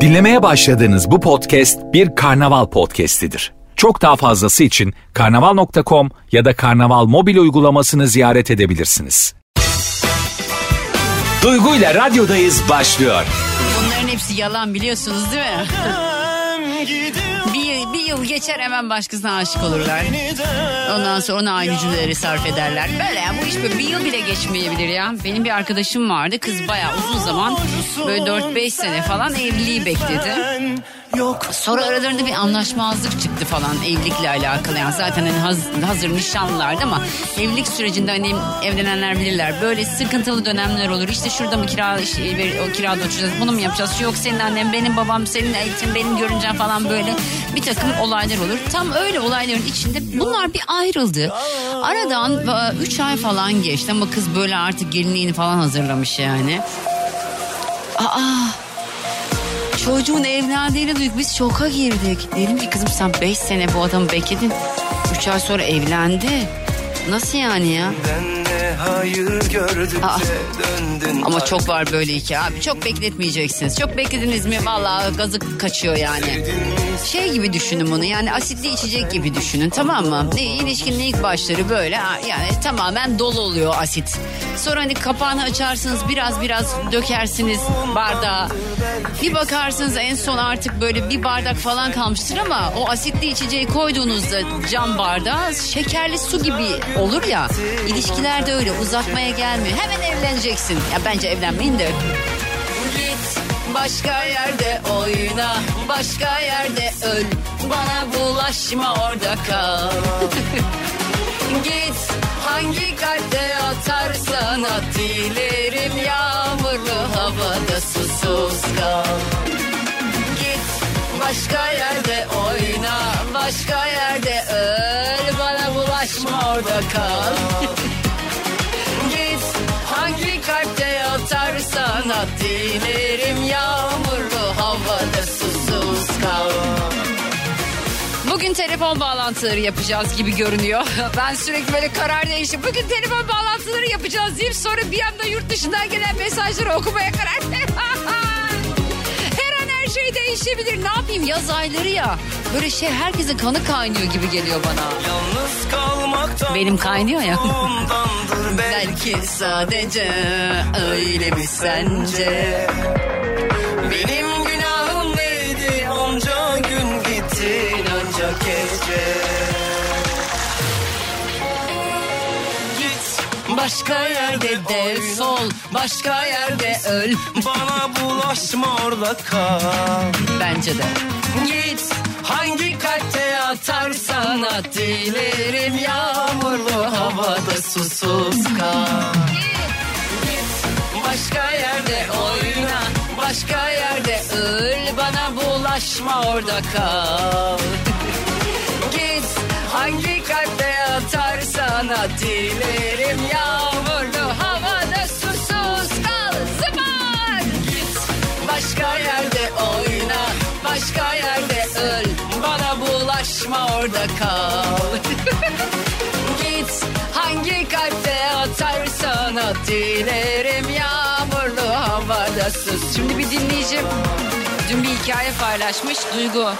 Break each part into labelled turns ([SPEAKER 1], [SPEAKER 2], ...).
[SPEAKER 1] Dinlemeye başladığınız bu podcast bir karnaval podcastidir. Çok daha fazlası için karnaval.com ya da karnaval mobil uygulamasını ziyaret edebilirsiniz. Duygu ile radyodayız başlıyor.
[SPEAKER 2] Bunların hepsi yalan biliyorsunuz değil mi? Bir, yıl geçer hemen başkasına aşık olurlar. Ondan sonra ona aynı cümleleri sarf ederler. Böyle ya bu iş böyle bir yıl bile geçmeyebilir ya. Benim bir arkadaşım vardı. Kız bayağı uzun zaman böyle 4-5 sene falan evliliği bekledi. Sonra aralarında bir anlaşmazlık çıktı falan evlilikle alakalı. Yani zaten hani haz- hazır nişanlılardı ama evlilik sürecinde hani evlenenler bilirler. Böyle sıkıntılı dönemler olur. İşte şurada mı kira işte, o kirada oturacağız bunu mu yapacağız? Yok senin annen benim babam senin eğitim benim görüncen falan böyle bir takım olaylar olur. Tam öyle olayların içinde bunlar bir ayrıldı. Aradan 3 ay falan geçti ama kız böyle artık gelinliğini falan hazırlamış yani. Aa Çocuğun evlendiğini duyduk biz şoka girdik. Dedim ki kızım sen 5 sene bu adamı bekledin. 3 ay sonra evlendi. Nasıl yani ya?
[SPEAKER 3] Hayır gördükçe
[SPEAKER 2] Aa.
[SPEAKER 3] döndün.
[SPEAKER 2] Ama çok var böyle iki abi. Çok bekletmeyeceksiniz. Çok beklediniz mi vallahi gazı kaçıyor yani. Şey gibi düşünün bunu yani asitli içecek gibi düşünün tamam mı? Ne, ilişkinin ilk başları böyle yani tamamen dolu oluyor asit. Sonra hani kapağını açarsınız biraz biraz dökersiniz bardağa. Bir bakarsınız en son artık böyle bir bardak falan kalmıştır ama o asitli içeceği koyduğunuzda cam bardağa şekerli su gibi olur ya. İlişkiler de öyle uzatmaya gelmiyor. Hemen evleneceksin. Ya bence evlenmeyin de. Git başka yerde oyna, başka yerde öl. Bana bulaşma orada kal. Git hangi kalpte atarsan at dilerim yağmurlu havada susuz kal. Git başka yerde oyna, başka yerde öl. Bana bulaşma orada kal. Bugün telefon bağlantıları yapacağız gibi görünüyor. Ben sürekli böyle karar değiştim. Bugün telefon bağlantıları yapacağız deyip sonra bir anda yurt dışından gelen mesajları okumaya karar verdim. Her an her şey değişebilir. Ne yapayım yaz ayları ya. Böyle şey herkesin kanı kaynıyor gibi geliyor bana.
[SPEAKER 3] Yalnız kalmaktan
[SPEAKER 2] Benim kaynıyor ya.
[SPEAKER 3] Belki
[SPEAKER 2] sadece öyle mi sence?
[SPEAKER 3] Gece Git
[SPEAKER 2] Başka yerde de sol, başka yerde öl.
[SPEAKER 3] bana bulaşma orada kal
[SPEAKER 2] Bence de. Git hangi kalpte atarsan at dilerim yağmurlu havada susuz kal. Git başka yerde oyna, başka yerde öl. Bana bulaşma orada kal. Hangi kalpte atarsan at dilerim yağmurlu havada susuz kal. Zıbar! Git başka yerde oyna, başka yerde öl. Bana bulaşma orada kal. Git hangi kalpte atarsan at dilerim yağmurlu havada sus. Şimdi bir dinleyicim dün bir hikaye paylaşmış. Duygu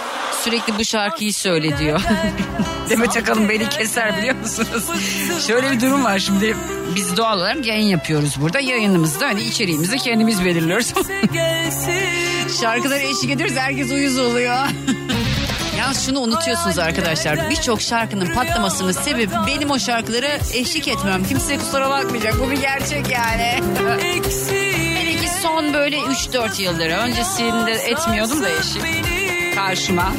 [SPEAKER 2] sürekli bu şarkıyı söyle diyor. Demet Akalın beni keser biliyor musunuz? Şöyle bir durum var şimdi biz doğal olarak yayın yapıyoruz burada. Yayınımızda hani içeriğimizi kendimiz belirliyoruz. Şarkıları eşlik ediyoruz herkes uyuz oluyor. Yalnız şunu unutuyorsunuz arkadaşlar. Birçok şarkının patlamasının sebebi benim o şarkılara eşlik etmem. Kimse kusura bakmayacak. Bu bir gerçek yani. Ki son böyle 3-4 yıldır. Öncesinde etmiyordum da eşlik. Karşıma.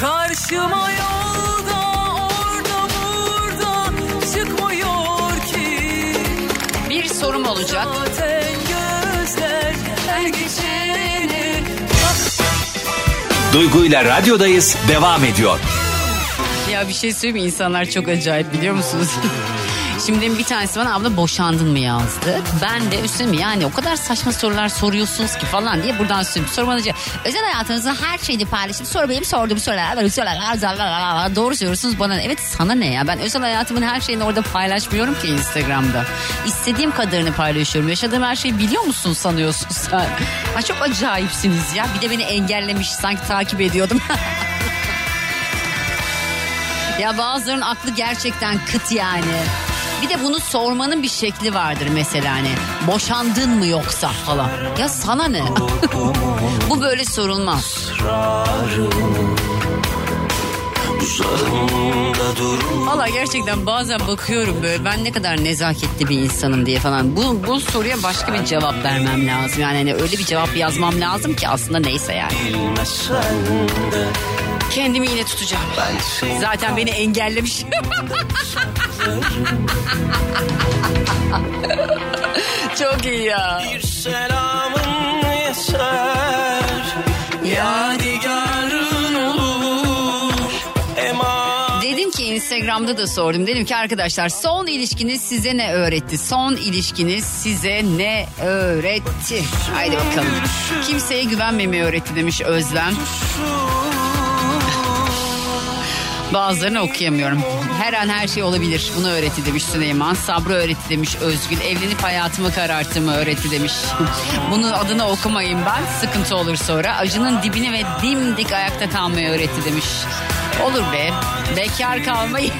[SPEAKER 4] Karşıma yolda orada burada çıkmıyor ki
[SPEAKER 2] Bir sorum olacak.
[SPEAKER 4] Zaten gözler her geçeni
[SPEAKER 1] Duygu ile radyodayız devam ediyor.
[SPEAKER 2] Ya bir şey söyleyeyim mi? İnsanlar çok acayip biliyor musunuz? Şimdi bir tanesi bana abla boşandın mı yazdı. Ben de üstüne yani o kadar saçma sorular soruyorsunuz ki falan diye buradan söylüyorum. Sormanızı özel hayatınızın her şeyini paylaşın. Sonra benim sorduğum sorular böyle sorular doğru söylüyorsunuz bana. Evet sana ne ya ben özel hayatımın her şeyini orada paylaşmıyorum ki Instagram'da. İstediğim kadarını paylaşıyorum. Yaşadığım her şeyi biliyor musun sanıyorsun sen? Ha, çok acayipsiniz ya. Bir de beni engellemiş sanki takip ediyordum. Ya bazılarının aklı gerçekten kıt yani. Bir de bunu sormanın bir şekli vardır mesela hani boşandın mı yoksa falan. Ya sana ne? Bu böyle sorulmaz. Valla gerçekten bazen bakıyorum böyle ben ne kadar nezaketli bir insanım diye falan. Bu, bu soruya başka bir cevap vermem lazım. Yani hani öyle bir cevap yazmam lazım ki aslında neyse yani. Kendimi yine tutacağım.
[SPEAKER 3] ben seni
[SPEAKER 2] Zaten beni engellemiş. Çok iyi ya.
[SPEAKER 3] Bir selamın yeter Yadigarın olur
[SPEAKER 2] Dedim ki Instagram'da da sordum. Dedim ki arkadaşlar son ilişkiniz size ne öğretti? Son ilişkiniz size ne öğretti? Haydi bakalım. Kimseye güvenmemeyi öğretti demiş Özlem. Bazılarını okuyamıyorum. Her an her şey olabilir. Bunu öğretti demiş Süleyman. Sabrı öğretti demiş Özgül. Evlenip hayatımı kararttığımı öğretti demiş. Bunun adını okumayın ben. Sıkıntı olur sonra. Acının dibini ve dimdik ayakta kalmayı öğretti demiş. Olur be. Bekar kalmayı.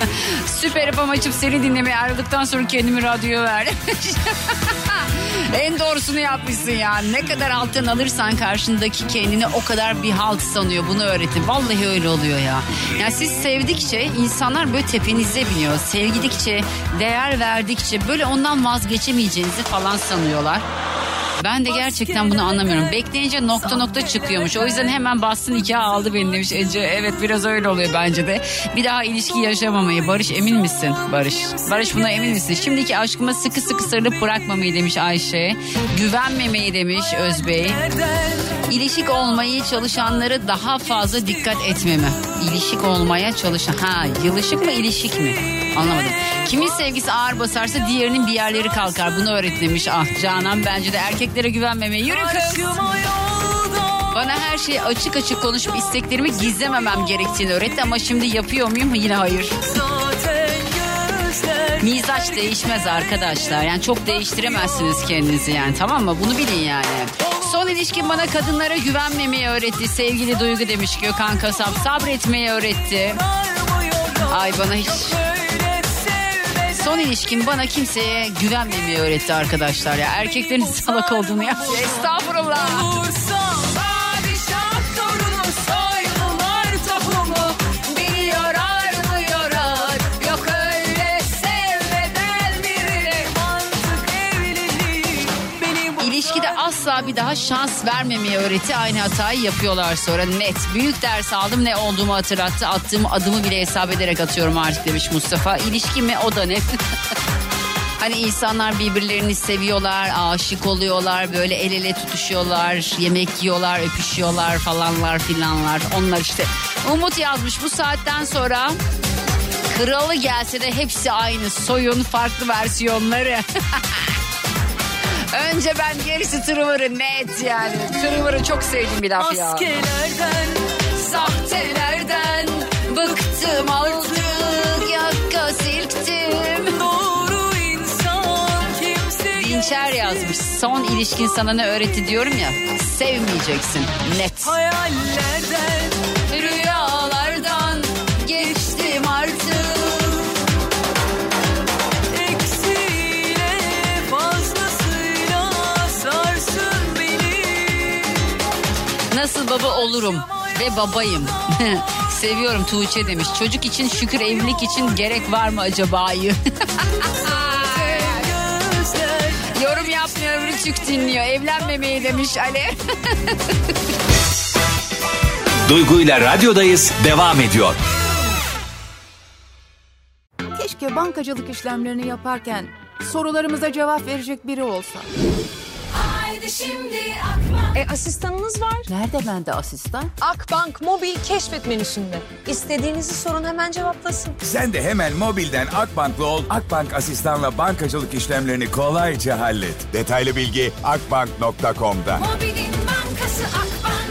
[SPEAKER 2] Süper yapam açıp seni dinlemeye ayrıldıktan sonra kendimi radyoya verdim. en doğrusunu yapmışsın ya. Ne kadar alttan alırsan karşındaki kendini o kadar bir halt sanıyor. Bunu öğretin. Vallahi öyle oluyor ya. Ya siz sevdikçe insanlar böyle tepenize biniyor. Sevgidikçe, değer verdikçe böyle ondan vazgeçemeyeceğinizi falan sanıyorlar. Ben de gerçekten bunu anlamıyorum. Bekleyince nokta nokta çıkıyormuş. O yüzden hemen bastın nikah aldı beni demiş Ece. Evet biraz öyle oluyor bence de. Bir daha ilişki yaşamamayı. Barış emin misin? Barış. Barış buna emin misin? Şimdiki aşkıma sıkı sıkı sarılıp bırakmamayı demiş Ayşe. Güvenmemeyi demiş Özbey. İlişik olmayı çalışanları daha fazla dikkat etmeme. İlişik olmaya çalışan. Ha yılışık mı ilişik mi? Anlamadım. Kimin sevgisi ağır basarsa diğerinin bir yerleri kalkar. Bunu öğret demiş. Ah Canan bence de erkeklere güvenmemeyi. Yürü kız. Bana her şeyi açık açık konuşup isteklerimi gizlememem gerektiğini öğretti ama şimdi yapıyor muyum? Yine hayır. Mizaç değişmez arkadaşlar. Yani çok değiştiremezsiniz kendinizi yani tamam mı? Bunu bilin yani. Son ilişkin bana kadınlara güvenmemeyi öğretti. Sevgili Duygu demiş Gökhan Kasap. Sabretmeyi öğretti. Ay bana hiç... Son ilişkin bana kimseye güvenmemeyi öğretti arkadaşlar ya. Erkeklerin salak olduğunu ya. Estağfurullah. Asla bir daha şans vermemeyi öğretti. Aynı hatayı yapıyorlar sonra net. Büyük ders aldım ne olduğumu hatırlattı. Attığım adımı bile hesap ederek atıyorum artık demiş Mustafa. İlişki mi o da ne? Hani insanlar birbirlerini seviyorlar, aşık oluyorlar, böyle el ele tutuşuyorlar, yemek yiyorlar, öpüşüyorlar falanlar filanlar. Onlar işte Umut yazmış bu saatten sonra kralı gelse de hepsi aynı soyun farklı versiyonları. Önce ben gerisi tırıvırı net yani. Tırıvırı çok sevdiğim bir laf ya.
[SPEAKER 4] Maskelerden
[SPEAKER 2] Sahtelerden bıktım artık yakka silktim.
[SPEAKER 4] doğru insan kimse
[SPEAKER 2] Dinçer yazmış. Son ilişkin sana ne öğretti diyorum ya. Sevmeyeceksin. Net.
[SPEAKER 4] Hayallerden
[SPEAKER 2] Rüyalardan Nasıl baba olurum ve babayım. Seviyorum Tuğçe demiş. Çocuk için şükür evlilik için gerek var mı acaba? Yorum yapmıyor Rütük dinliyor. Evlenmemeyi demiş Ali.
[SPEAKER 1] Duygu ile radyodayız devam ediyor.
[SPEAKER 5] Keşke bankacılık işlemlerini yaparken sorularımıza cevap verecek biri olsa.
[SPEAKER 6] Haydi şimdi Akbank.
[SPEAKER 7] E asistanınız var.
[SPEAKER 4] Nerede bende asistan?
[SPEAKER 7] Akbank mobil keşfet menüsünde. İstediğinizi sorun hemen cevaplasın.
[SPEAKER 8] Sen de hemen mobilden Akbank'lı ol. Akbank asistanla bankacılık işlemlerini kolayca hallet. Detaylı bilgi akbank.com'da.
[SPEAKER 6] Mobilin bankası Akbank.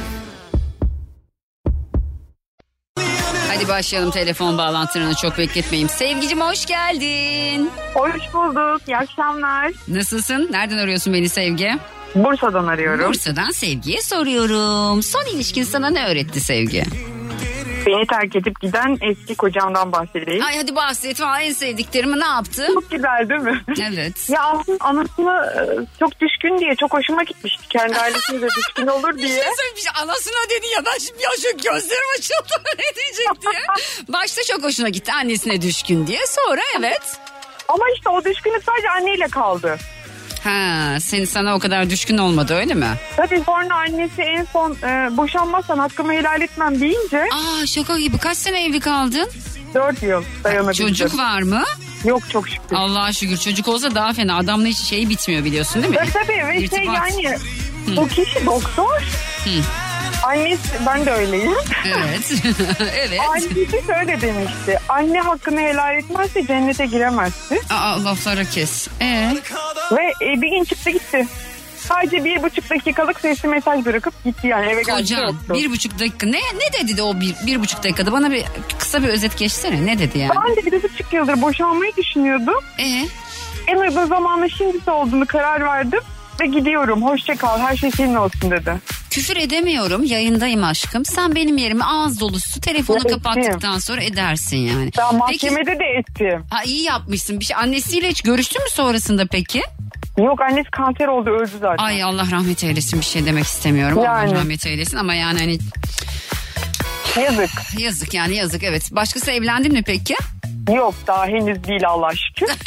[SPEAKER 2] Hadi başlayalım telefon bağlantılarını çok bekletmeyeyim. Sevgicim hoş geldin.
[SPEAKER 9] Hoş bulduk. İyi akşamlar.
[SPEAKER 2] Nasılsın? Nereden arıyorsun beni Sevgi?
[SPEAKER 9] Bursa'dan arıyorum.
[SPEAKER 2] Bursa'dan Sevgi'ye soruyorum. Son ilişkin sana ne öğretti Sevgi?
[SPEAKER 9] Beni terk edip giden eski kocamdan bahsedeyim.
[SPEAKER 2] Ay hadi bahset falan en sevdiklerimi ne yaptı?
[SPEAKER 9] Çok güzel değil mi?
[SPEAKER 2] Evet.
[SPEAKER 9] Ya aslında anasına e, çok düşkün diye çok hoşuma gitmişti. Kendi ailesine de düşkün olur
[SPEAKER 2] Bir şey
[SPEAKER 9] diye.
[SPEAKER 2] söylemiş anasına dedi ya ben şimdi ya şu gözlerim açıldı ne diyecek diye. Başta çok hoşuna gitti annesine düşkün diye sonra evet.
[SPEAKER 9] Ama işte o düşkünlük sadece anneyle kaldı.
[SPEAKER 2] Ha seni sana o kadar düşkün olmadı öyle mi?
[SPEAKER 9] Tabii sonra annesi en son e, boşanmazsan hakkımı helal etmem deyince
[SPEAKER 2] Aa şaka gibi kaç sene evli kaldın?
[SPEAKER 9] 4 yıl dayanabildim.
[SPEAKER 2] Çocuk var mı?
[SPEAKER 9] Yok çok şükür.
[SPEAKER 2] Allah'a şükür çocuk olsa daha fena. Adamla hiç şey bitmiyor biliyorsun değil mi?
[SPEAKER 9] Tabii tabii ve şey
[SPEAKER 2] İrtibat.
[SPEAKER 9] yani o kişi doktor. Annesi ben de öyleyim.
[SPEAKER 2] Evet. evet.
[SPEAKER 9] Annesi şöyle demişti. Anne hakkını helal etmezse cennete giremezsin.
[SPEAKER 2] Aa laflara kes. Ee?
[SPEAKER 9] Ve e, bir gün çıktı gitti. Sadece bir buçuk dakikalık sesli mesaj bırakıp gitti yani eve geldi.
[SPEAKER 2] Kocan
[SPEAKER 9] yoktu.
[SPEAKER 2] bir buçuk dakika ne ne dedi de o bir, bir buçuk dakikada bana bir kısa bir özet geçsene ne dedi yani?
[SPEAKER 9] Ben de bir buçuk yıldır boşanmayı düşünüyordum.
[SPEAKER 2] Ee?
[SPEAKER 9] En uygun zamanla şimdisi olduğunu karar verdim. Ve gidiyorum. Hoşça kal. Her şey senin olsun dedi.
[SPEAKER 2] Küfür edemiyorum yayındayım aşkım. Sen benim yerime ağız dolusu telefonu
[SPEAKER 9] Evet,
[SPEAKER 2] kapattıktan sonra edersin yani. Peki
[SPEAKER 9] mahkemede de ettim.
[SPEAKER 2] ha, iyi yapmışsın. Bir şey annesiyle hiç görüştün mü sonrasında peki?
[SPEAKER 9] Yok annesi kanser oldu öldü zaten.
[SPEAKER 2] Ay Allah rahmet eylesin bir şey demek istemiyorum.
[SPEAKER 9] Yani.
[SPEAKER 2] Allah rahmet eylesin ama yani hani
[SPEAKER 9] Yazık.
[SPEAKER 2] yazık yani yazık evet. Başkası evlendi mi peki?
[SPEAKER 9] Yok daha henüz değil Allah şükür.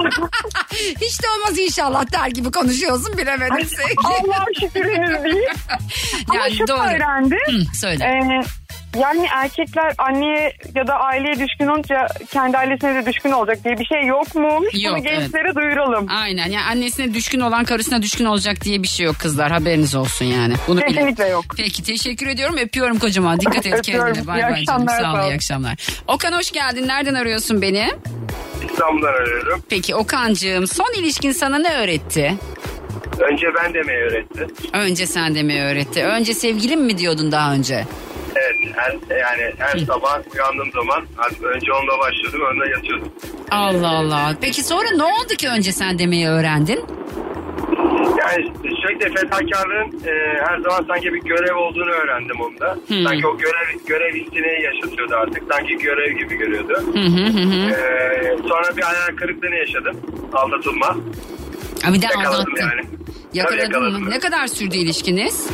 [SPEAKER 2] Hiç de olmaz inşallah der gibi konuşuyorsun bilemedim sevgi.
[SPEAKER 9] Allah şükür henüz değil. Ama şunu
[SPEAKER 2] doğru.
[SPEAKER 9] öğrendim.
[SPEAKER 2] Hı, söyle.
[SPEAKER 9] Ee, yani erkekler anneye ya da aileye düşkün olunca kendi ailesine de düşkün olacak diye bir şey yokmuş.
[SPEAKER 2] Yok,
[SPEAKER 9] Bunu gençlere duyuralım.
[SPEAKER 2] Aynen yani annesine düşkün olan karısına düşkün olacak diye bir şey yok kızlar haberiniz olsun yani. Bunu bilin.
[SPEAKER 9] Kesinlikle yok.
[SPEAKER 2] Peki teşekkür ediyorum öpüyorum kocaman dikkat et kendine bay
[SPEAKER 9] İyi
[SPEAKER 2] bay canım sağ ol. iyi akşamlar. Okan hoş geldin nereden arıyorsun beni?
[SPEAKER 10] İstanbul'dan arıyorum.
[SPEAKER 2] Peki Okan'cığım son ilişkin sana ne öğretti?
[SPEAKER 10] Önce ben demeyi öğretti.
[SPEAKER 2] Önce sen demeyi öğretti. Önce sevgilim mi diyordun daha önce?
[SPEAKER 10] Evet her, yani her sabah uyandığım zaman önce onunla başladım onunla yatıyordum.
[SPEAKER 2] Allah Allah. Peki sonra ne oldu ki önce sen demeyi öğrendin?
[SPEAKER 10] Yani sürekli fedakarlığın e, her zaman sanki bir görev olduğunu öğrendim onda.
[SPEAKER 2] Hmm.
[SPEAKER 10] Sanki o görev, görev hissini yaşatıyordu artık. Sanki görev gibi görüyordu.
[SPEAKER 2] Hı hı hı.
[SPEAKER 10] E, sonra bir hayal kırıklığını yaşadım. Aldatılma.
[SPEAKER 2] Ha, bir de
[SPEAKER 10] Yakaladım
[SPEAKER 2] aldattın.
[SPEAKER 10] yani. Tabii
[SPEAKER 2] Yakaladın
[SPEAKER 10] yakaladım.
[SPEAKER 2] mı? Ne kadar sürdü ilişkiniz?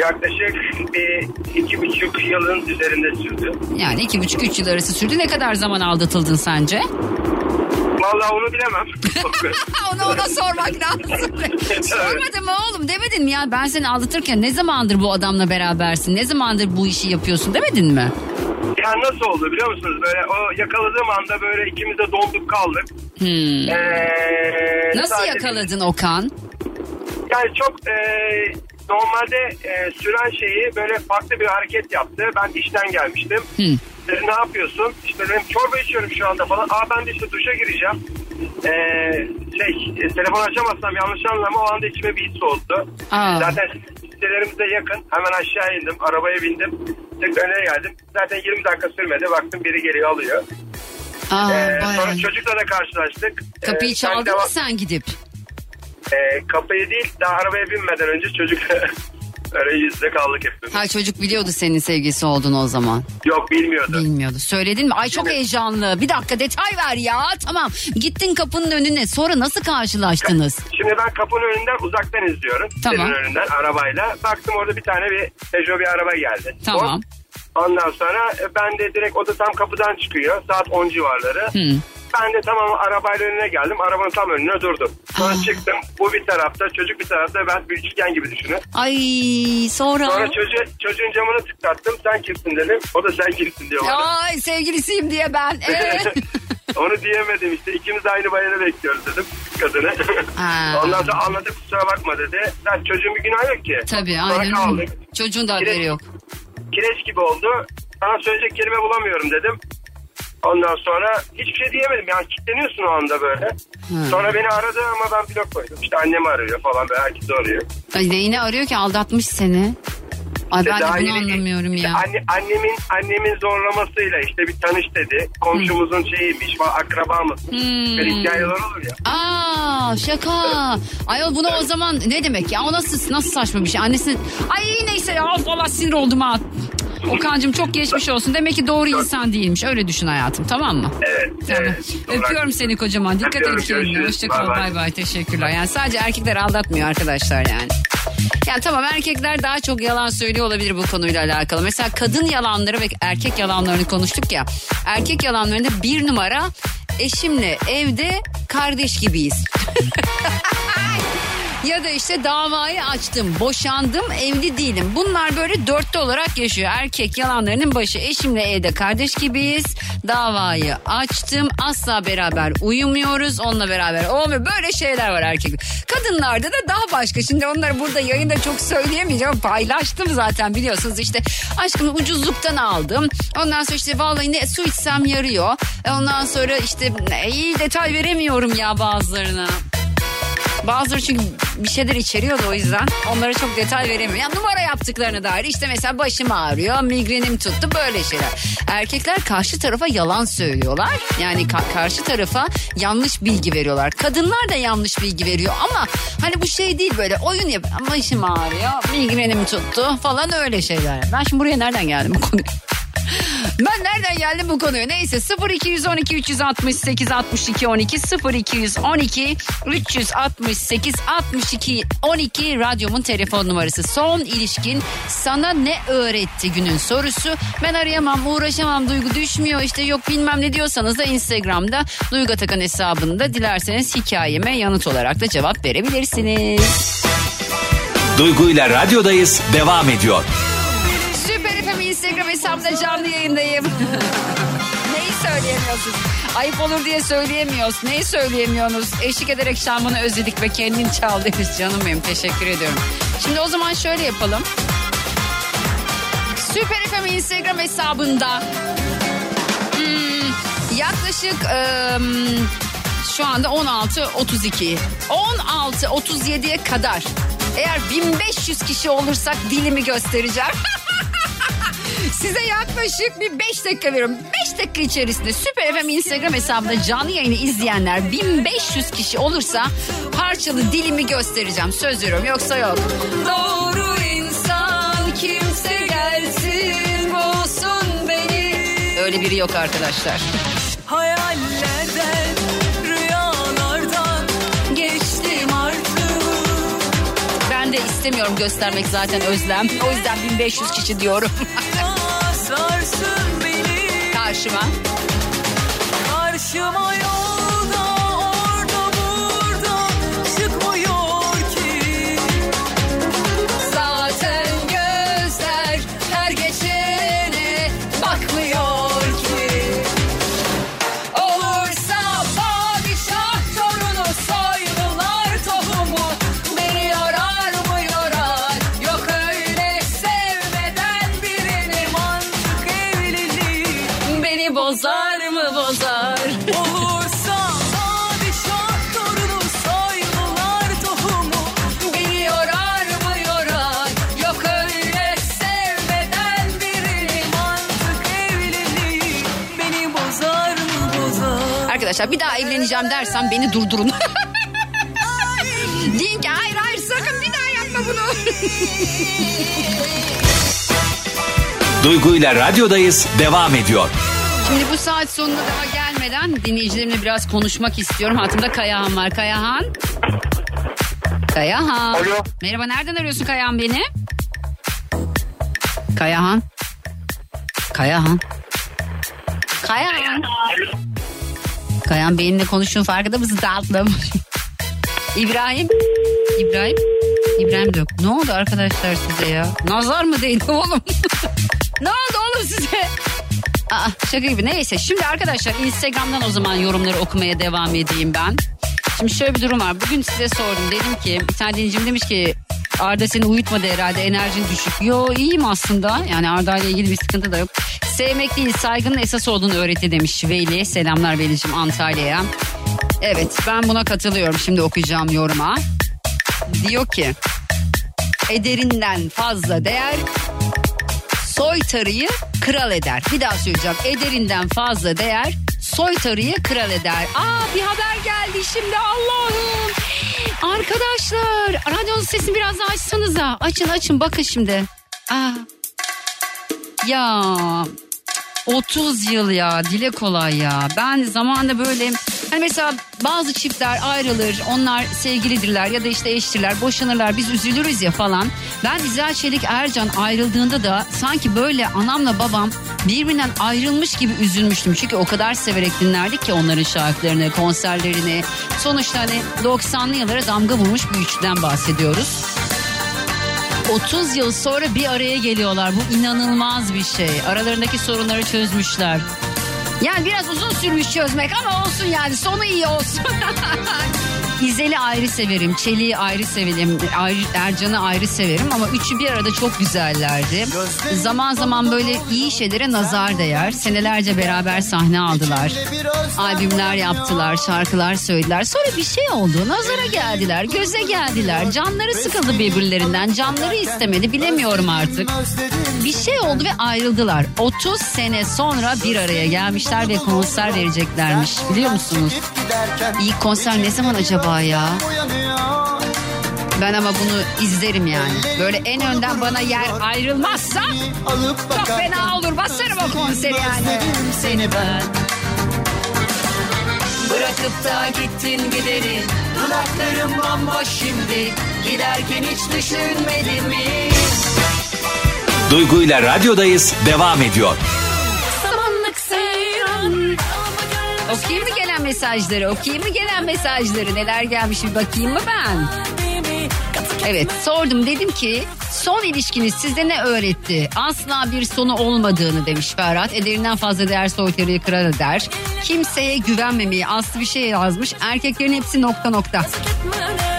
[SPEAKER 10] Yaklaşık bir iki buçuk yılın üzerinde sürdü.
[SPEAKER 2] Yani iki buçuk üç yıl arası sürdü. Ne kadar zaman aldatıldın sence?
[SPEAKER 10] Vallahi onu bilemem.
[SPEAKER 2] Onu ona sormak lazım. Sormadın mı oğlum demedin mi ya ben seni aldatırken ne zamandır bu adamla berabersin? Ne zamandır bu işi yapıyorsun demedin mi?
[SPEAKER 10] Ya nasıl oldu biliyor musunuz? Böyle o yakaladığım anda böyle ikimiz de donduk kaldık.
[SPEAKER 2] Hmm.
[SPEAKER 10] Ee,
[SPEAKER 2] Nasıl
[SPEAKER 10] sadece-
[SPEAKER 2] yakaladın Okan?
[SPEAKER 10] Yani çok e, normalde e, süren şeyi böyle farklı bir hareket yaptı. Ben işten gelmiştim.
[SPEAKER 2] Hmm.
[SPEAKER 10] Dedi ne yapıyorsun? İşte dedim çorba içiyorum şu anda falan. Aa ben de işte duşa gireceğim. Ee, şey e, telefon açamazsam yanlış anlama o anda içime bir his oldu.
[SPEAKER 2] Aa.
[SPEAKER 10] Zaten sitelerimiz de yakın. Hemen aşağı indim. Arabaya bindim. Tekrar önüne geldim. Zaten 20 dakika sürmedi. Baktım biri geliyor alıyor.
[SPEAKER 2] Aa,
[SPEAKER 10] Ee,
[SPEAKER 2] bayağı.
[SPEAKER 10] sonra çocukla da karşılaştık.
[SPEAKER 2] Kapıyı
[SPEAKER 10] Ee,
[SPEAKER 2] çaldın mı
[SPEAKER 10] devam-
[SPEAKER 2] sen gidip?
[SPEAKER 10] Ee, kapıyı değil daha arabaya binmeden önce çocuk öyle yüzde kaldık hepimiz.
[SPEAKER 2] Ha çocuk biliyordu senin sevgisi olduğunu o zaman.
[SPEAKER 10] Yok bilmiyordu.
[SPEAKER 2] Bilmiyordu. Söyledin mi? Ay çok heyecanlı. Bir dakika detay ver ya. Tamam. Gittin kapının önüne. Sonra nasıl karşılaştınız?
[SPEAKER 10] Şimdi ben kapının önünden uzaktan izliyorum.
[SPEAKER 2] Tamam.
[SPEAKER 10] Senin önünden arabayla. Baktım orada bir tane bir Peugeot bir araba geldi.
[SPEAKER 2] Tamam.
[SPEAKER 10] Ondan sonra e, ben de direkt o da tam kapıdan çıkıyor. Saat 10 civarları.
[SPEAKER 2] Hmm.
[SPEAKER 10] Ben de tamam arabayla önüne geldim. Arabanın tam önüne durdum. Sonra çıktım. Bu bir tarafta, çocuk bir tarafta. Ben bir üçgen gibi düşünün.
[SPEAKER 2] Ay sonra...
[SPEAKER 10] Sonra çocuğu, çocuğun camını tıklattım. Sen kimsin dedim. O da sen kimsin diyor bana.
[SPEAKER 2] Ay sevgilisiyim diye ben. Ee?
[SPEAKER 10] Onu diyemedim işte. İkimiz de aynı bayanı bekliyoruz dedim kadını.
[SPEAKER 2] Ha.
[SPEAKER 10] Ondan sonra anladı kusura bakma dedi. Ben çocuğun bir günahı yok ki.
[SPEAKER 2] Tabii
[SPEAKER 10] Sonra
[SPEAKER 2] aynen
[SPEAKER 10] kaldık.
[SPEAKER 2] öyle. Çocuğun da haberi yok.
[SPEAKER 10] Kireç gibi oldu. Sana söyleyecek kelime bulamıyorum dedim. Ondan sonra hiçbir şey diyemedim. Yani kilitleniyorsun o anda böyle. Sonra beni aradı ama ben blok koydum. İşte annemi arıyor falan. böyle Herkes arıyor.
[SPEAKER 2] Ay neyine arıyor ki aldatmış seni. Ay ben de bunu anlamıyorum
[SPEAKER 10] işte
[SPEAKER 2] ya.
[SPEAKER 10] Anne, annemin annemin zorlamasıyla işte bir tanış dedi. Komşumuzun şeyiymiş falan akrabamız.
[SPEAKER 2] Hmm.
[SPEAKER 10] Böyle hikayeler olur ya.
[SPEAKER 2] Aa şaka. Ayol bunu o zaman ne demek ya? O nasıl nasıl saçma bir şey? Annesi ay neyse ya valla sinir oldum ha. Okan'cığım çok geçmiş olsun. Demek ki doğru insan değilmiş. Öyle düşün hayatım tamam mı?
[SPEAKER 10] Evet.
[SPEAKER 2] Tamam. Öpüyorum seni kocaman. Dikkat et kendine. Hoşçakal.
[SPEAKER 10] Bay bay.
[SPEAKER 2] Bay bay. Teşekkürler. Yani sadece erkekler aldatmıyor arkadaşlar yani. Yani tamam erkekler daha çok yalan söylüyor olabilir bu konuyla alakalı. Mesela kadın yalanları ve erkek yalanlarını konuştuk ya. Erkek yalanlarında bir numara eşimle evde kardeş gibiyiz. Ya da işte davayı açtım, boşandım, evli değilim. Bunlar böyle dörtte olarak yaşıyor. Erkek yalanlarının başı. Eşimle evde kardeş gibiyiz. Davayı açtım. Asla beraber uyumuyoruz. Onunla beraber olmuyor. Böyle şeyler var erkek. Kadınlarda da daha başka. Şimdi onları burada yayında çok söyleyemeyeceğim. Paylaştım zaten biliyorsunuz. işte aşkım ucuzluktan aldım. Ondan sonra işte vallahi ne su içsem yarıyor. E Ondan sonra işte iyi detay veremiyorum ya bazılarına. Bazıları çünkü bir şeyler içeriyor o yüzden onlara çok detay veremiyor. Yani numara yaptıklarına dair işte mesela başım ağrıyor, migrenim tuttu böyle şeyler. Erkekler karşı tarafa yalan söylüyorlar. Yani ka- karşı tarafa yanlış bilgi veriyorlar. Kadınlar da yanlış bilgi veriyor ama hani bu şey değil böyle oyun yap. Başım ağrıyor, migrenim tuttu falan öyle şeyler. Ben şimdi buraya nereden geldim bu konuya? Ben nereden geldim bu konuya? Neyse 0212 368 62 12 0212 368 62 12 radyomun telefon numarası. Son ilişkin sana ne öğretti günün sorusu. Ben arayamam, uğraşamam, duygu düşmüyor işte yok bilmem ne diyorsanız da Instagram'da Duygu Atakan hesabında dilerseniz hikayeme yanıt olarak da cevap verebilirsiniz.
[SPEAKER 1] Duygu ile radyodayız devam ediyor.
[SPEAKER 2] Instagram hesabında canlı yayındayım. Neyi söyleyemiyorsunuz? Ayıp olur diye söyleyemiyoruz. Neyi söyleyemiyorsunuz? Eşlik ederek şarmını özledik ve kendin çal demiş canım benim. Teşekkür ediyorum. Şimdi o zaman şöyle yapalım. Süper FM Instagram hesabında hmm, yaklaşık ım, şu anda 16.32 16.37'ye kadar eğer 1500 kişi olursak dilimi göstereceğim. Size yaklaşık bir 5 dakika veriyorum. 5 dakika içerisinde Süper FM Instagram hesabında canlı yayını izleyenler 1500 kişi olursa parçalı dilimi göstereceğim. Söz veriyorum yoksa yok. Doğru insan kimse gelsin bulsun beni. Öyle biri yok arkadaşlar.
[SPEAKER 11] Hayallerden.
[SPEAKER 2] Ben de istemiyorum göstermek zaten özlem. O yüzden 1500 kişi diyorum. Karşıma.
[SPEAKER 11] Karşıma yolda
[SPEAKER 2] Arkadaşlar bir daha evleneceğim dersem beni durdurun. Deyin ki hayır hayır sakın bir daha yapma bunu.
[SPEAKER 1] Duygu ile radyodayız devam ediyor.
[SPEAKER 2] Şimdi bu saat sonuna daha gelmeden dinleyicilerimle biraz konuşmak istiyorum. Hatımda Kayahan var. Kayahan. Kayahan.
[SPEAKER 10] Alo.
[SPEAKER 2] Merhaba nereden arıyorsun Kayahan beni? Kayahan. Kayahan. Kayahan. Kayahan benimle konuştuğun farkında mısın tatlım? İbrahim. İbrahim. İbrahim de yok. Ne oldu arkadaşlar size ya? Nazar mı değdi oğlum? ne oldu oğlum size? Aa, şaka gibi neyse. Şimdi arkadaşlar Instagram'dan o zaman yorumları okumaya devam edeyim ben. Şimdi şöyle bir durum var. Bugün size sordum. Dedim ki bir tane dinleyicim demiş ki Arda seni uyutmadı herhalde enerjin düşük. Yo iyiyim aslında. Yani Arda ile ilgili bir sıkıntı da yok. Sevmek değil saygının esas olduğunu öğretti demiş Veli. Selamlar Veli'cim Antalya'ya. Evet ben buna katılıyorum. Şimdi okuyacağım yoruma. Diyor ki ederinden fazla değer soytarıyı kral eder. Bir daha söyleyeceğim. Ederinden fazla değer soytarıyı kral eder. Aa bir haber geldi şimdi Allah'ım. Arkadaşlar radyonun sesini biraz daha açsanıza. Açın açın bakın şimdi. Aa. Ya 30 yıl ya dile kolay ya. Ben zamanında böyle hani mesela bazı çiftler ayrılır onlar sevgilidirler ya da işte eştirler boşanırlar biz üzülürüz ya falan. Ben İzel Çelik Ercan ayrıldığında da sanki böyle anamla babam birbirinden ayrılmış gibi üzülmüştüm. Çünkü o kadar severek dinlerdik ki onların şarkılarını, konserlerini. Sonuçta hani 90'lı yıllara damga vurmuş bir üçlüden bahsediyoruz. 30 yıl sonra bir araya geliyorlar. Bu inanılmaz bir şey. Aralarındaki sorunları çözmüşler. Yani biraz uzun sürmüş çözmek ama olsun yani sonu iyi olsun. İzel'i ayrı severim, Çelik'i ayrı severim, Ercan'ı ayrı severim ama üçü bir arada çok güzellerdi. Zaman zaman böyle iyi şeylere nazar değer. Senelerce beraber sahne aldılar. Albümler yaptılar, şarkılar söylediler. Sonra bir şey oldu, nazara geldiler, göze geldiler. Canları sıkıldı birbirlerinden, canları istemedi bilemiyorum artık. Bir şey oldu ve ayrıldılar. 30 sene sonra bir araya gelmişler ve konser vereceklermiş. Biliyor musunuz? İlk konser ne zaman acaba ya? Ben ama bunu izlerim yani. Böyle en önden bana yer ayrılmazsa çok fena olur. Basarım o konseri yani. Seni ben. Bırakıp da gittin gideri. Dudaklarım bomboş şimdi. Giderken hiç düşünmedin mi?
[SPEAKER 1] Duygu ile radyodayız devam ediyor.
[SPEAKER 2] Okuyayım mı mesajları? Okuyayım mı gelen mesajları? Neler gelmiş bir bakayım mı ben? Evet sordum dedim ki son ilişkiniz size ne öğretti? Asla bir sonu olmadığını demiş Ferhat. Ederinden fazla değer soytarıyı kral eder. Kimseye güvenmemeyi aslı bir şey yazmış. Erkeklerin hepsi nokta nokta.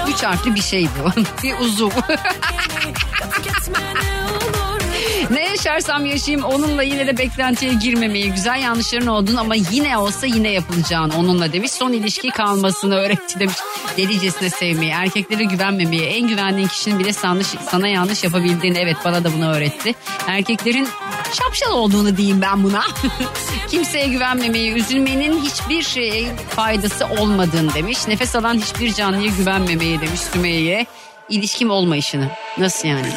[SPEAKER 2] Üç harfli bir şey bu. bir uzuv. yaşarsam yaşayayım onunla yine de beklentiye girmemeyi, güzel yanlışların olduğunu ama yine olsa yine yapılacağını onunla demiş. Son ilişki kalmasını öğretti demiş. Delicesine sevmeyi, erkeklere güvenmemeyi, en güvendiğin kişinin bile yanlış, sana yanlış yapabildiğini evet bana da bunu öğretti. Erkeklerin şapşal olduğunu diyeyim ben buna. Kimseye güvenmemeyi, üzülmenin hiçbir şeye faydası olmadığını demiş. Nefes alan hiçbir canlıya güvenmemeyi demiş Sümeyye. İlişkim olmayışını. Nasıl yani?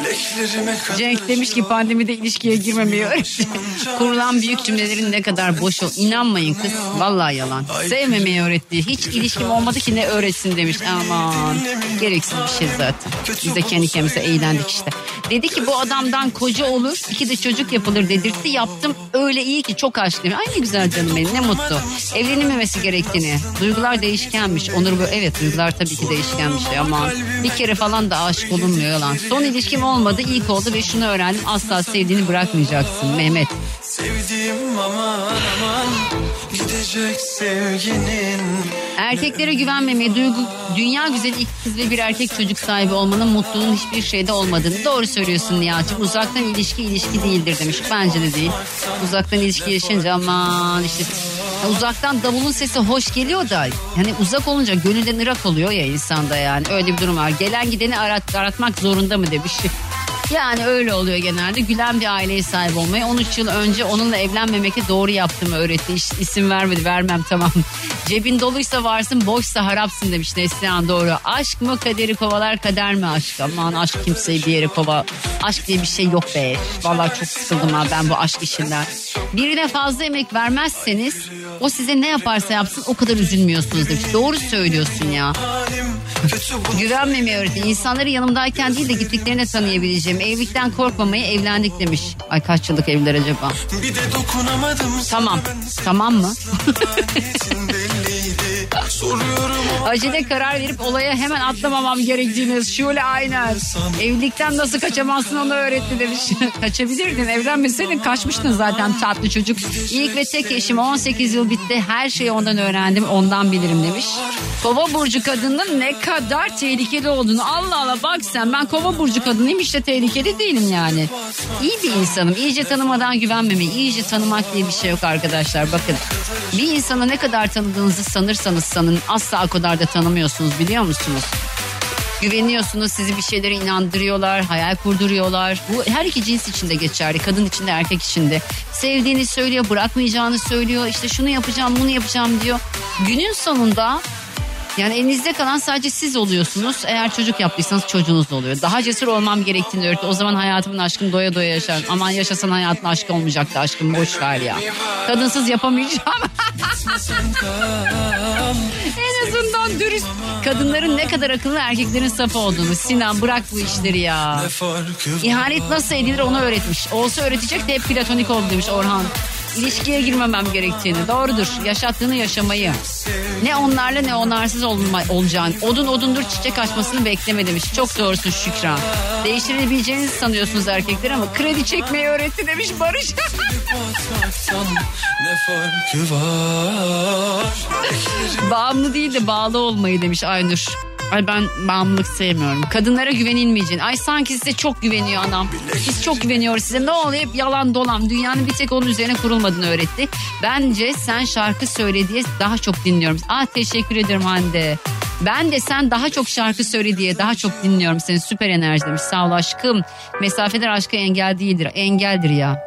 [SPEAKER 2] Cenk demiş ki pandemide ilişkiye girmemeyi öğretti. Kurulan büyük cümlelerin ne kadar boş ol. İnanmayın kız. Vallahi yalan. Sevmemeyi öğretti. Hiç ilişkim olmadı ki ne öğretsin demiş. Aman gereksiz bir şey zaten. Biz de kendi kendimize eğlendik işte. Dedi ki bu adamdan koca olur. iki de çocuk yapılır dedirtti. Yaptım öyle iyi ki çok aşklıyım. Ay ne güzel canım benim ne mutlu. Evlenilmemesi gerektiğini. Duygular değişkenmiş. Onur böyle evet duygular tabii ki değişkenmiş. Aman bir kere falan da aşık olunmuyor yalan. Son ilişkim olmadı ilk oldu ve şunu öğrendim. Asla sevdiğini bırakmayacaksın Mehmet.
[SPEAKER 3] Sevdiğim aman aman gidecek sevginin.
[SPEAKER 2] Erkeklere güvenmemeyi, duygu, dünya güzeli iki kız ve bir erkek çocuk sahibi olmanın mutluluğun hiçbir şeyde olmadığını. Doğru söylüyorsun Nihat'cığım. Uzaktan ilişki ilişki değildir demiş. Bence de değil. Uzaktan ilişki yaşayınca aman işte uzaktan davulun sesi hoş geliyor da yani uzak olunca gönülden ırak oluyor ya insanda yani öyle bir durum var. Gelen gideni arat, aratmak zorunda mı demiş. Yani öyle oluyor genelde. Gülen bir aileye sahip olmayı. 13 yıl önce onunla evlenmemekle doğru yaptığımı öğretti. İş, isim vermedi vermem tamam. Cebin doluysa varsın boşsa harapsın demiş Neslihan doğru. Aşk mı kaderi kovalar kader mi aşk? Aman aşk kimseyi bir yere kova. Aşk diye bir şey yok be. Vallahi çok sıkıldım ha ben bu aşk işinden. Birine fazla emek vermezseniz o size ne yaparsa yapsın o kadar üzülmüyorsunuz demiş. Doğru söylüyorsun ya. Güvenmemeyi öğretti. İnsanları yanımdayken değil de gittiklerine tanıyabileceğim. Evlilikten korkmamayı evlendik demiş. Ay kaç yıllık evliler acaba?
[SPEAKER 3] Bir de dokunamadım
[SPEAKER 2] Tamam. Tamam mı? Acele karar verip olaya hemen atlamamam gerektiğini Şule Ayner. Evlilikten nasıl kaçamazsın onu öğretti demiş. Kaçabilirdin evlenmeseydin kaçmıştın zaten tatlı çocuk. İlk ve tek eşim 18 yıl bitti her şeyi ondan öğrendim ondan bilirim demiş. Kova burcu kadının ne kadar tehlikeli olduğunu Allah Allah bak sen ben kova burcu kadınıyım işte tehlikeli değilim yani. İyi bir insanım iyice tanımadan güvenmemeyi iyice tanımak diye bir şey yok arkadaşlar bakın. Bir insanı ne kadar tanıdığınızı sanırsanız sanın asla o kadar da tanımıyorsunuz biliyor musunuz? Güveniyorsunuz sizi bir şeylere inandırıyorlar, hayal kurduruyorlar. Bu her iki cins içinde geçerli. Kadın içinde, erkek içinde. Sevdiğini söylüyor, bırakmayacağını söylüyor. İşte şunu yapacağım, bunu yapacağım diyor. Günün sonunda yani elinizde kalan sadece siz oluyorsunuz. Eğer çocuk yaptıysanız çocuğunuz oluyor. Daha cesur olmam gerektiğini öğretti. O zaman hayatımın aşkını doya doya yaşarım. Aman yaşasan hayatın aşkı olmayacaktı aşkım boş ver ya. Kadınsız yapamayacağım. en azından dürüst. Kadınların ne kadar akıllı erkeklerin safı olduğunu. Sinan bırak bu işleri ya. İhanet nasıl edilir onu öğretmiş. Olsa öğretecek de hep platonik oldu demiş Orhan. İlişkiye girmemem gerektiğini. Doğrudur. Yaşattığını yaşamayı. Ne onlarla ne onarsız olma, olacağını. Odun odundur çiçek açmasını bekleme demiş. Çok doğrusun Şükran. Değiştirebileceğinizi sanıyorsunuz erkekler ama kredi çekmeyi öğretti demiş Barış. Bağımlı değil de bağlı olmayı demiş Aynur. Ay ben bağımlılık sevmiyorum. Kadınlara güvenilmeyeceğini. Ay sanki size çok güveniyor anam. Biz çok güveniyoruz size. Ne oluyor hep yalan dolan. Dünyanın bir tek onun üzerine kurulmadığını öğretti. Bence sen şarkı söyle diye daha çok dinliyorum. Ah teşekkür ederim Hande. Ben de sen daha çok şarkı söyle diye daha çok dinliyorum seni. Süper enerji demiş. Sağ ol aşkım. Mesafeler aşka engel değildir. Engeldir ya.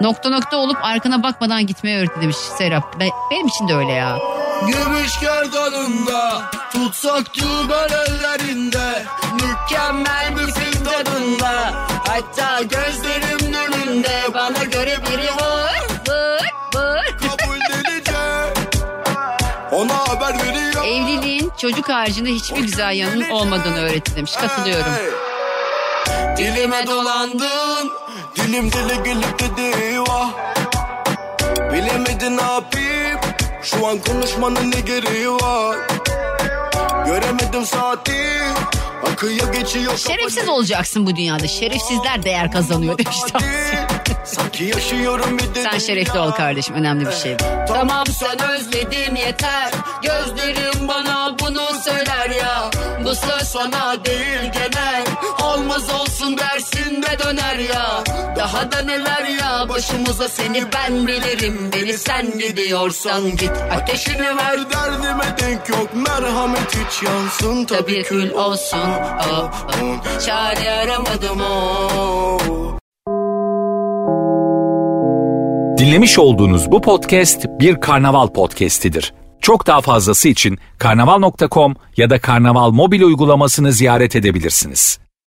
[SPEAKER 2] Nokta nokta olup arkana bakmadan gitmeyi öğretti demiş Serap. Be- benim için de öyle ya.
[SPEAKER 3] Gümüş gerdanında Tutsak tüber ellerinde Mükemmel bir film tadında Hatta gözlerimin önünde Bana göre biri var
[SPEAKER 2] Vır vır.
[SPEAKER 3] Kabul delice Ona haber veriyor
[SPEAKER 2] Evliliğin çocuk haricinde hiçbir güzel yanının olmadığını öğretti demiş. Katılıyorum.
[SPEAKER 3] Dilime dolandın Dilim dili gelip dedi eyvah Bilemedin ne yapayım Şu an konuşmanın ne gereği var Göremedim saati Akıyor geçiyor
[SPEAKER 2] Şerefsiz olacaksın bu dünyada. Şerefsizler değer kazanıyor demiş.
[SPEAKER 3] Sanki yaşıyorum bir de
[SPEAKER 2] Sen şerefli ol kardeşim. Önemli bir şey. bu.
[SPEAKER 4] Tamam sen özledin yeter Gözlerim bana bunu söyler ya Bu söz sana değil genel Olmaz olsun dersin de döner ya Daha da neler ya başımıza seni ben bilirim Beni sen gidiyorsan git ateşini ver
[SPEAKER 3] Derdime denk yok merhamet hiç yansın
[SPEAKER 4] Tabii kül olsun oh, oh. Çare aramadım oh.
[SPEAKER 1] Dinlemiş olduğunuz bu podcast bir karnaval podcastidir. Çok daha fazlası için karnaval.com ya da karnaval mobil uygulamasını ziyaret edebilirsiniz.